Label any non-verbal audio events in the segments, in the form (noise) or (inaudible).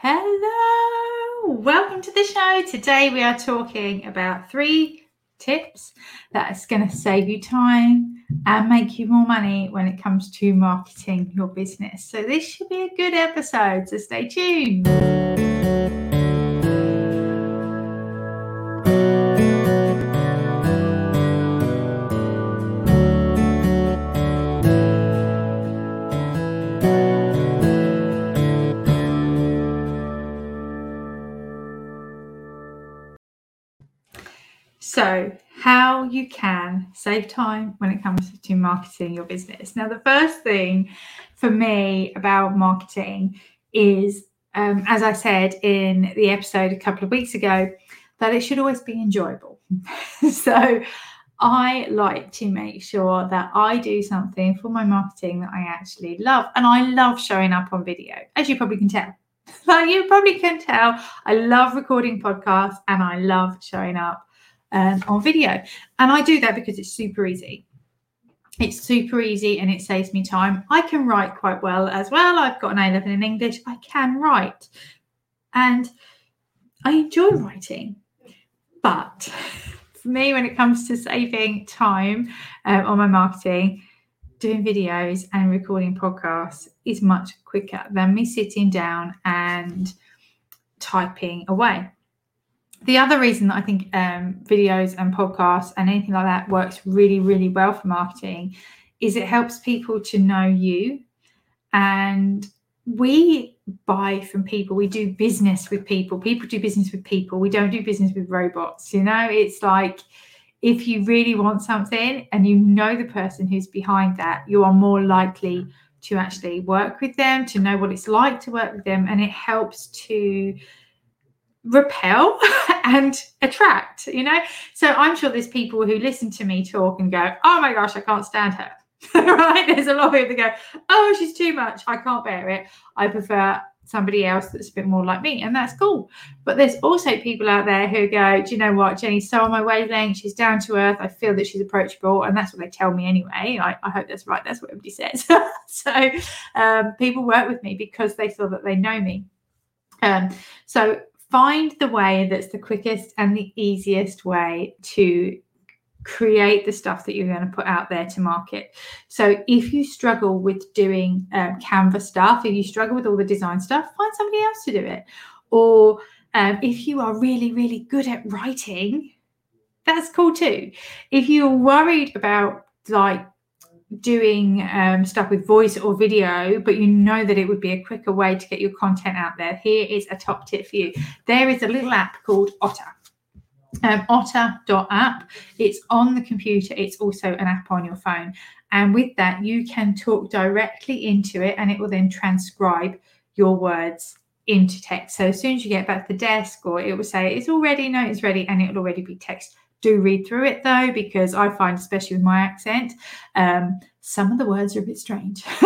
Hello, welcome to the show. Today we are talking about three tips that is going to save you time and make you more money when it comes to marketing your business. So, this should be a good episode, so stay tuned. So, how you can save time when it comes to marketing your business. Now, the first thing for me about marketing is, um, as I said in the episode a couple of weeks ago, that it should always be enjoyable. (laughs) so, I like to make sure that I do something for my marketing that I actually love. And I love showing up on video, as you probably can tell. (laughs) Like you probably can tell, I love recording podcasts and I love showing up um, on video. And I do that because it's super easy. It's super easy and it saves me time. I can write quite well as well. I've got an A level in English. I can write. And I enjoy writing. But (laughs) for me, when it comes to saving time um, on my marketing, doing videos and recording podcasts is much quicker than me sitting down and typing away the other reason that I think um, videos and podcasts and anything like that works really, really well for marketing is it helps people to know you. And we buy from people, we do business with people. People do business with people. We don't do business with robots. You know, it's like if you really want something and you know the person who's behind that, you are more likely to actually work with them, to know what it's like to work with them. And it helps to repel (laughs) and attract, you know? So I'm sure there's people who listen to me talk and go, oh my gosh, I can't stand her. (laughs) right? There's a lot of people that go, oh, she's too much. I can't bear it. I prefer somebody else that's a bit more like me. And that's cool. But there's also people out there who go, do you know what? Jenni's so on my wavelength. She's down to earth. I feel that she's approachable. And that's what they tell me anyway. I, I hope that's right. That's what everybody says. (laughs) so um, people work with me because they feel that they know me. Um, so find the way that's the quickest and the easiest way to create the stuff that you're going to put out there to market. So if you struggle with doing um, Canva stuff, if you struggle with all the design stuff, find somebody else to do it. Or um, if you are really, really good at writing, that's cool too. If you're worried about like doing um, stuff with voice or video, but you know that it would be a quicker way to get your content out there, here is a top tip for you. There is a little app called Otter. Um, otter.app. It's on the computer, it's also an app on your phone. And with that, you can talk directly into it and it will then transcribe your words into text. So as soon as you get back to the desk, or it will say it's all ready, no, it's ready, and it will already be text do read through it though, because I find, especially with my accent, um, some of the words are a bit strange. (laughs)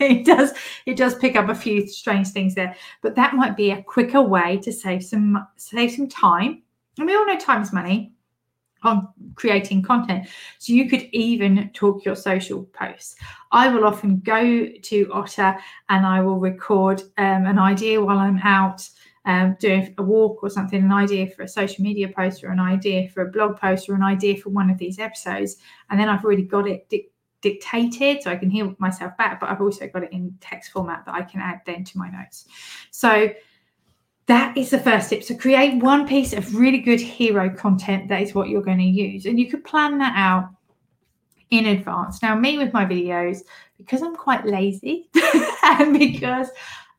it does it does pick up a few strange things there, but that might be a quicker way to save some save some time. And we all know time is money on creating content. So you could even talk your social posts. I will often go to Otter and I will record um, an idea while I'm out um, doing a walk or something, an idea for a social media post or an idea for a blog post or an idea for one of these episodes. And then I've already got it di- dictated so I can hear myself back, but I've also got it in text format that I can add then to my notes. So that is the first tip. So create one piece of really good hero content that is what you're going to use. And you could plan that out in advance. Now, me with my videos, because I'm quite lazy (laughs) and because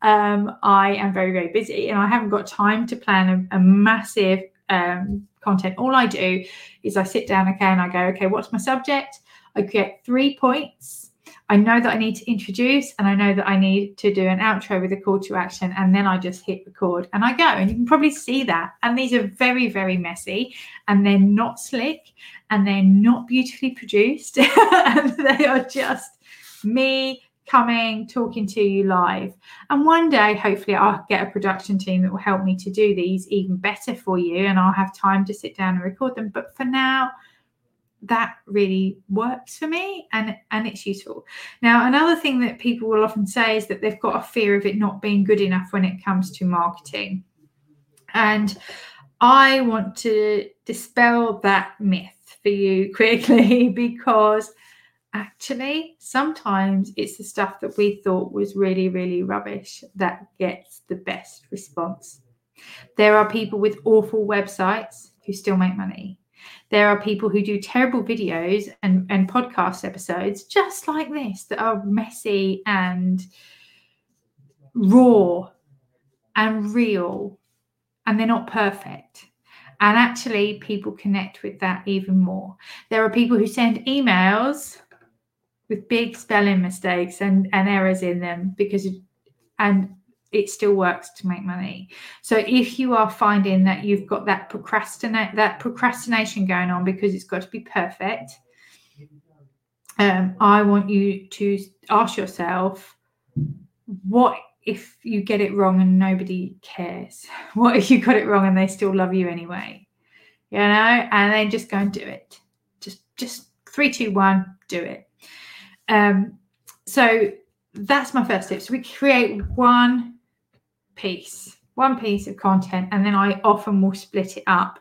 um, I am very, very busy and I haven't got time to plan a, a massive um, content. All I do is I sit down, okay, and I go, okay, what's my subject? I get three points. I know that I need to introduce and I know that I need to do an outro with a call to action. And then I just hit record and I go. And you can probably see that. And these are very, very messy and they're not slick and they're not beautifully produced. and (laughs) they are just me coming, talking to you live. And one day, hopefully, I'll get a production team that will help me to do these even better for you, and I'll have time to sit down and record them. But for now, that really works for me and and it's useful now another thing that people will often say is that they've got a fear of it not being good enough when it comes to marketing and i want to dispel that myth for you (laughs) quickly because actually sometimes it's the stuff that we thought was really really rubbish that gets the best response there are people with awful websites who still make money there are people who do terrible videos and, and podcast episodes just like this that are messy and raw and real and they're not perfect. And actually, people connect with that even more. There are people who send emails with big spelling mistakes and, and errors in them because, and it still works to make money. So if you are finding that you've got that procrastinate that procrastination going on because it's got to be perfect, um, I want you to ask yourself, what if you get it wrong and nobody cares? (laughs) What if you got it wrong and they still love you anyway? You know, and then just go and do it. Just just three, two, one, do it. Um, so that's my first tip. So we create one piece, one piece of content, and then I often will split it up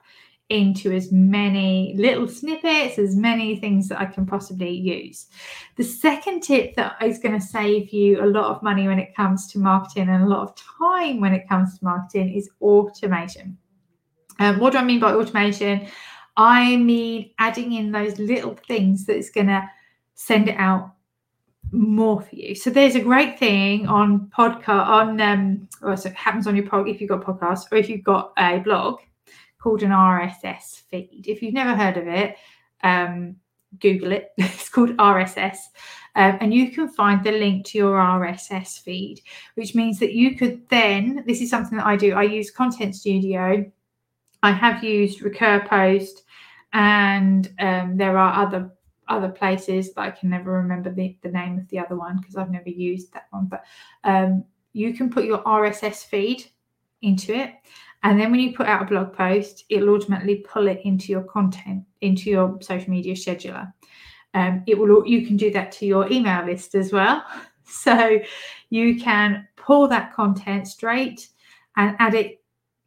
into as many little snippets, as many things that I can possibly use. The second tip that is going to save you a lot of money when it comes to marketing and a lot of time when it comes to marketing is automation. Um, what do I mean by automation? I mean adding in those little things that's going to send it out more for you. So there's a great thing on podcast on um or so it happens on your pod if you've got podcast or if you've got a blog called an RSS feed. If you've never heard of it, um, Google it. (laughs) it's called RSS. Um, and you can find the link to your RSS feed, which means that you could then, this is something that I do, I use Content Studio, I have used RecurPost, and um, there are other other places, but I can never remember the, the name of the other one because I've never used that one. But um, you can put your RSS feed into it. And then when you put out a blog post, it'll automatically pull it into your content, into your social media scheduler. Um, it will you can do that to your email list as well. (laughs) So you can pull that content straight and add it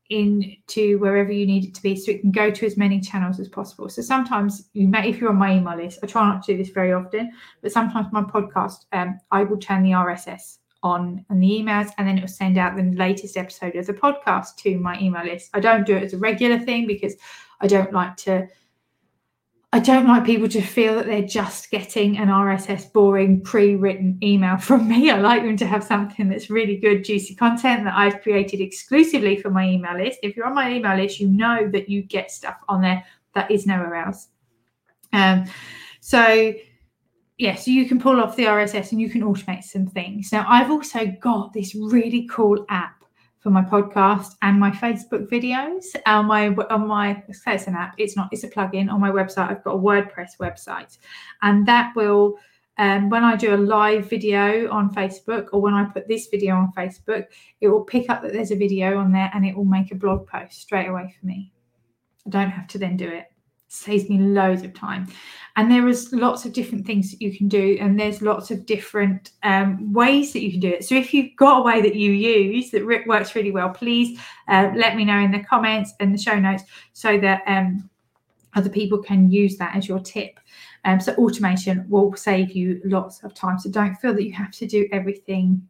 into wherever you need it to be so it can go to as many channels as possible. So sometimes you may, if you're on my email list, I try not to do this very often, but sometimes my podcast, um, I will turn the RSS on and the emails, and then it will send out the latest episode of the podcast to my email list. I don't do it as a regular thing because I don't like to I don't like people to feel that they're just getting an RSS boring pre written email from me. I like them to have something that's really good, juicy content that I've created exclusively for my email list. If you're on my email list, you know that you get stuff on there that is nowhere else. Um, so, yeah, so you can pull off the RSS and you can automate some things. Now, I've also got this really cool app for my podcast and my Facebook videos. On my on my it's an app, it's not, it's a plugin on my website. I've got a WordPress website, and that will um, when I do a live video on Facebook or when I put this video on Facebook, it will pick up that there's a video on there and it will make a blog post straight away for me. I don't have to then do it saves me loads of time. And there is lots of different things that you can do and there's lots of different um, ways that you can do it. So if you've got a way that you use that works really well please uh, let me know in the comments and the show notes so that um, other people can use that as your tip. Um, so automation will save you lots of time. So don't feel that you have to do everything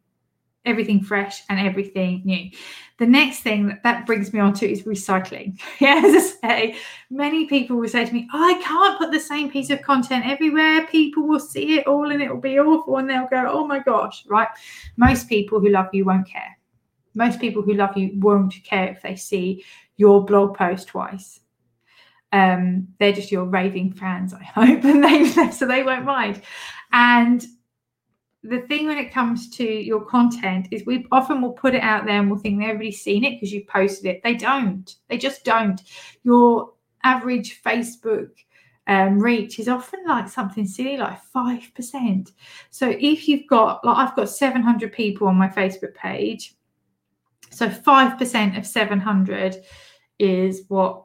everything fresh and everything new. The next thing that, that brings me on to is recycling. (laughs) Yeah, as I say, many people will say to me, oh, I can't put the same piece of content everywhere. People will see it all and it will be awful and they'll go, oh my gosh, right? Most people who love you won't care. Most people who love you won't care if they see your blog post twice. Um, they're just your raving fans, I (laughs) hope, and they so they won't mind. And the thing when it comes to your content is we often will put it out there and we'll think everybody's seen it because you posted it. They don't. They just don't. Your average Facebook um, reach is often like something silly, like five percent. So if you've got like I've got 700 people on my Facebook page, so five percent of 700 is what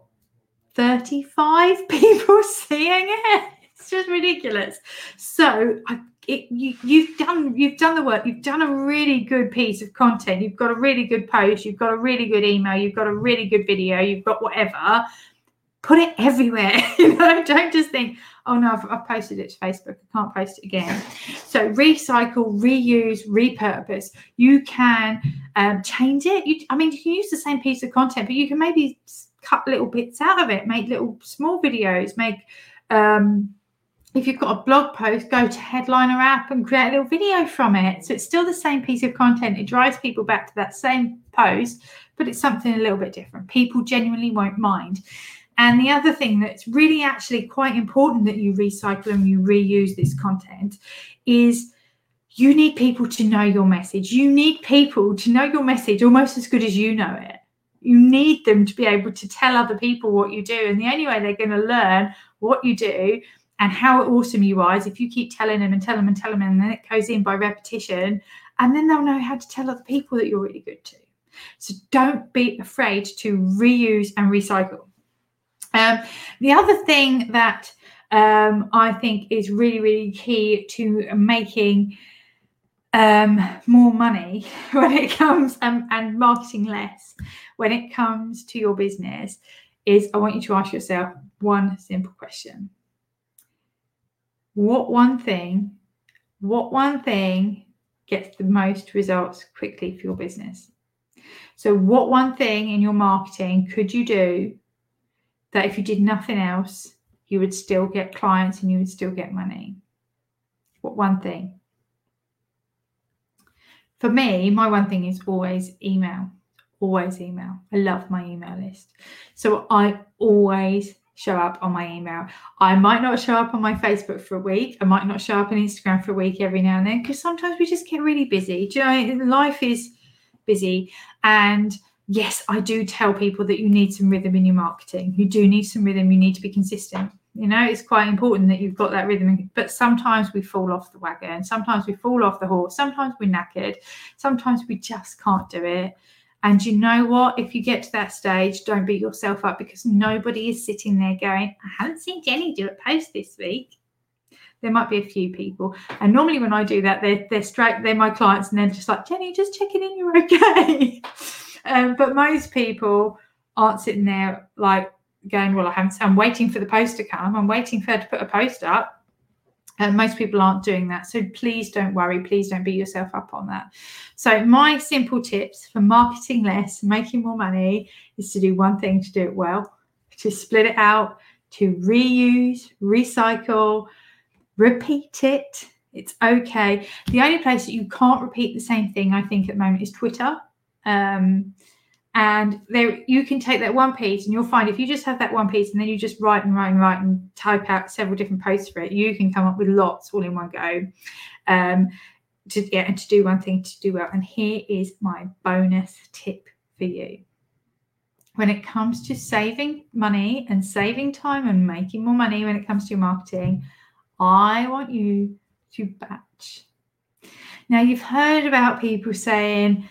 35 (laughs) people seeing it. It's just ridiculous. So I, it, you, you've done you've done the work. You've done a really good piece of content. You've got a really good post. You've got a really good email. You've got a really good video. You've got whatever. Put it everywhere. (laughs) don't just think, oh no, I've, I've posted it to Facebook. I can't post it again. So recycle, reuse, repurpose. You can um, change it. You, I mean, you can use the same piece of content, but you can maybe cut little bits out of it, make little small videos, make um, if you've got a blog post, go to Headliner app and create a little video from it. So it's still the same piece of content. It drives people back to that same post, but it's something a little bit different. People genuinely won't mind. And the other thing that's really actually quite important that you recycle and you reuse this content is you need people to know your message. You need people to know your message almost as good as you know it. You need them to be able to tell other people what you do. And the only way they're going to learn what you do and how awesome you are is if you keep telling them and tell them and tell them, and then it goes in by repetition, and then they'll know how to tell other people that you're really good too. So don't be afraid to reuse and recycle. Um, the other thing that um, I think is really, really key to making um, more money (laughs) when it comes um, and marketing less when it comes to your business is I want you to ask yourself one simple question what one thing, what one thing gets the most results quickly for your business? So, what one thing in your marketing could you do that if you did nothing else, you would still get clients and you would still get money? What one thing? For me, my one thing is always email. Always email. I love my email list. So I always show up on my email. I might not show up on my Facebook for a week. I might not show up on Instagram for a week every now and then because sometimes we just get really busy. Do you know, life is busy. And yes, I do tell people that you need some rhythm in your marketing. You do need some rhythm. You need to be consistent. You know, it's quite important that you've got that rhythm. But sometimes we fall off the wagon. Sometimes we fall off the horse. Sometimes we're knackered. Sometimes we just can't do it. And you know what? If you get to that stage, don't beat yourself up because nobody is sitting there going, I haven't seen Jenni do a post this week. There might be a few people. And normally when I do that, they're they're straight, they're my clients, and they're just like, Jenni, just checking in, you're okay. (laughs) um, but most people aren't sitting there like going, Well, I haven't I'm waiting for the post to come. I'm waiting for her to put a post up. And most people aren't doing that. So please don't worry. Please don't beat yourself up on that. So, my simple tips for marketing less, making more money is to do one thing to do it well, to split it out, to reuse, recycle, repeat it. It's okay. The only place that you can't repeat the same thing, I think, at the moment is Twitter. Um, and there you can take that one piece and you'll find if you just have that one piece and then you just write and write and write and type out several different posts for it you can come up with lots all in one go. Um to yeah and to do one thing to do well. And here is my bonus tip for you. When it comes to saving money and saving time and making more money when it comes to marketing i want you to batch. Now you've heard about people saying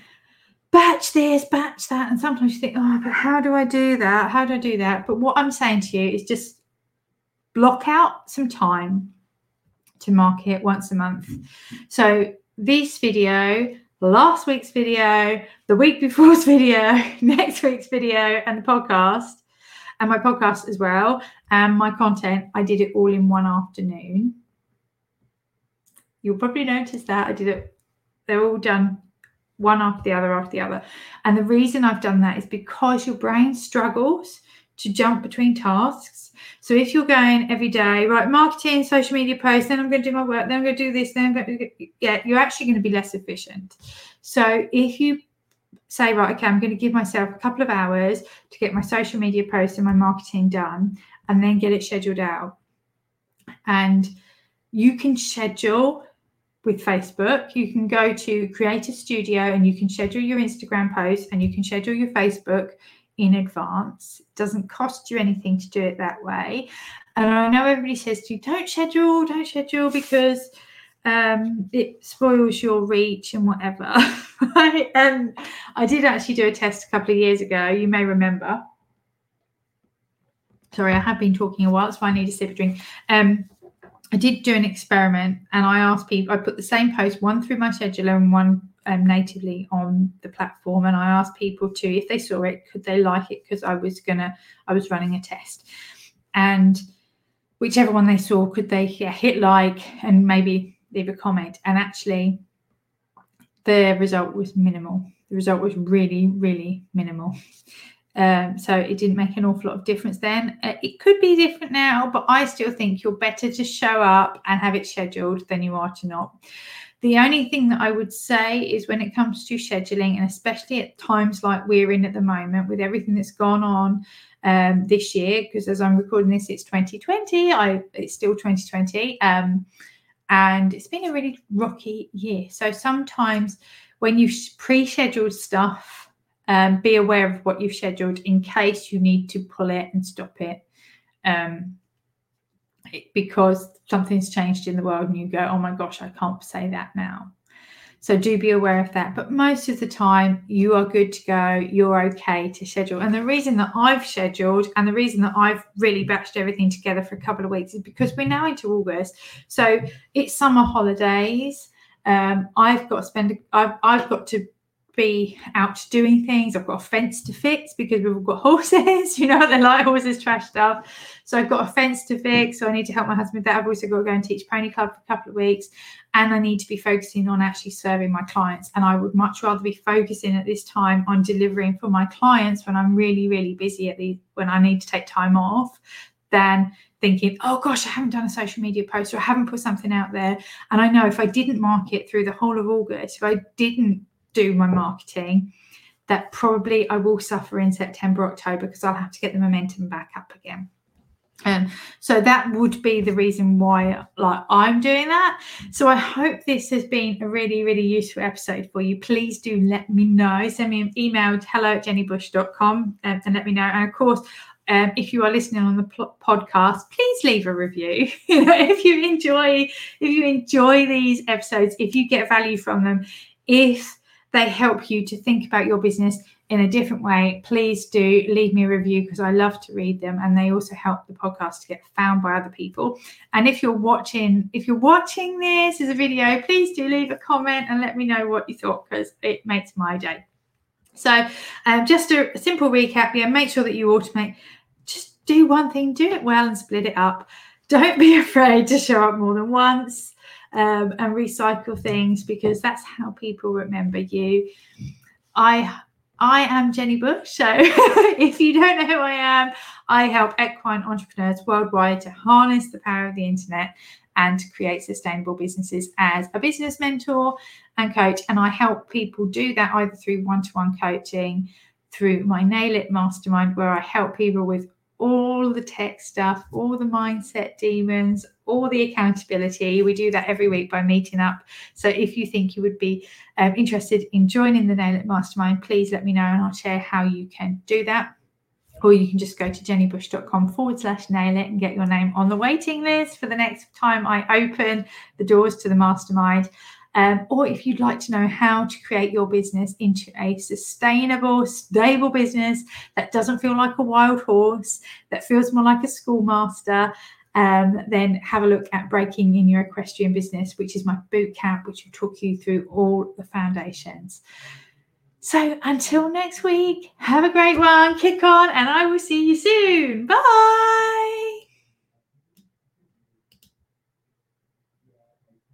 batch this, batch that. And sometimes you think, oh, but how do I do that? How do I do that? But what I'm saying to you is just block out some time to market once a month. So this video, last week's video, the week before's (laughs) video, next week's video, and the podcast, and my podcast as well, and my content, I did it all in one afternoon. You'll probably notice that I did it, they're all done one after the other after the other. And the reason I've done that is because your brain struggles to jump between tasks. So if you're going every day, right, marketing, social media posts, then I'm going to do my work, then I'm going to do this, then I'm going to, yeah, you're actually going to be less efficient. So if you say, right, okay, I'm going to give myself a couple of hours to get my social media posts and my marketing done, and then get it scheduled out. And you can schedule with Facebook, you can go to Creator Studio and you can schedule your Instagram posts and you can schedule your Facebook in advance. It doesn't cost you anything to do it that way. And I know everybody says to you, don't schedule, don't schedule because um, it spoils your reach and whatever. (laughs) And I did actually do a test a couple of years ago, you may remember. Sorry, I have been talking a while, so I need a sip of drink. Um, I did do an experiment and I asked people, I put the same post, one through my scheduler and one um, natively on the platform. And I asked people to, if they saw it, could they like it? Because I was gonna, I was running a test. And whichever one they saw, could they yeah, hit like and maybe leave a comment? And actually, the result was minimal. The result was really, really minimal. Um, so it didn't make an awful lot of difference then. Uh, it could be different now, but I still think you're better to show up and have it scheduled than you are to not. The only thing that I would say is when it comes to scheduling, and especially at times like we're in at the moment with everything that's gone on um, this year, because as I'm recording this, it's 2020. I it's still 2020, um, and it's been a really rocky year. So sometimes when you pre-scheduled stuff, um, be aware of what you've scheduled in case you need to pull it and stop it. Um, because something's changed in the world and you go, oh my gosh, I can't say that now. So do be aware of that. But most of the time, you are good to go. You're okay to schedule. And the reason that I've scheduled and the reason that I've really batched everything together for a couple of weeks is because we're now into August. So it's summer holidays. Um, I've got to spend. I've, I've got to be out doing things. I've got a fence to fix because we've got horses, (laughs) you know, they like horses trash stuff. So I've got a fence to fix. So I need to help my husband with that. I've also got to go and teach pony club for a couple of weeks. And I need to be focusing on actually serving my clients. And I would much rather be focusing at this time on delivering for my clients when I'm really, really busy at the when I need to take time off than thinking, oh gosh, I haven't done a social media post or I haven't put something out there. And I know if I didn't mark it through the whole of August, if I didn't do my marketing, that probably I will suffer in September, October because I'll have to get the momentum back up again. Um, so that would be the reason why like I'm doing that. So I hope this has been a really, really useful episode for you. Please do let me know. Send me an email to hello at jennibush.com and, and let me know. And of course, um, if you are listening on the pl- podcast, please leave a review. (laughs) you know, if you enjoy, if you enjoy these episodes, if you get value from them, if they help you to think about your business in a different way, please do leave me a review because I love to read them and they also help the podcast to get found by other people. And if you're watching, if you're watching this as a video, please do leave a comment and let me know what you thought because it makes my day. So, um, just a simple recap. Yeah, make sure that you automate. Just do one thing, do it well, and split it up. Don't be (laughs) afraid to show up more than once um, and recycle things because that's how people remember you. I I am Jenni Bush. So (laughs) if you don't know who I am, I help equine entrepreneurs worldwide to harness the power of the internet and to create sustainable businesses as a business mentor and coach. And I help people do that either through one to one coaching, through my Nail It Mastermind, where I help people with all the tech stuff, all the mindset demons, all the accountability. We do that every week by meeting up. So if you think you would be um, interested in joining the Nail It Mastermind, please let me know and I'll share how you can do that. Or you can just go to jennibush.com forward slash nail it and get your name on the waiting list for the next time I open the doors to the mastermind. Um, or if you'd like to know how to create your business into a sustainable, stable business that doesn't feel like a wild horse, that feels more like a schoolmaster, um, then have a look at Breaking in Your Equestrian Business, which is my boot camp, which will talk you through all the foundations. So until next week, have a great one, kick on, and I will see you soon. Bye.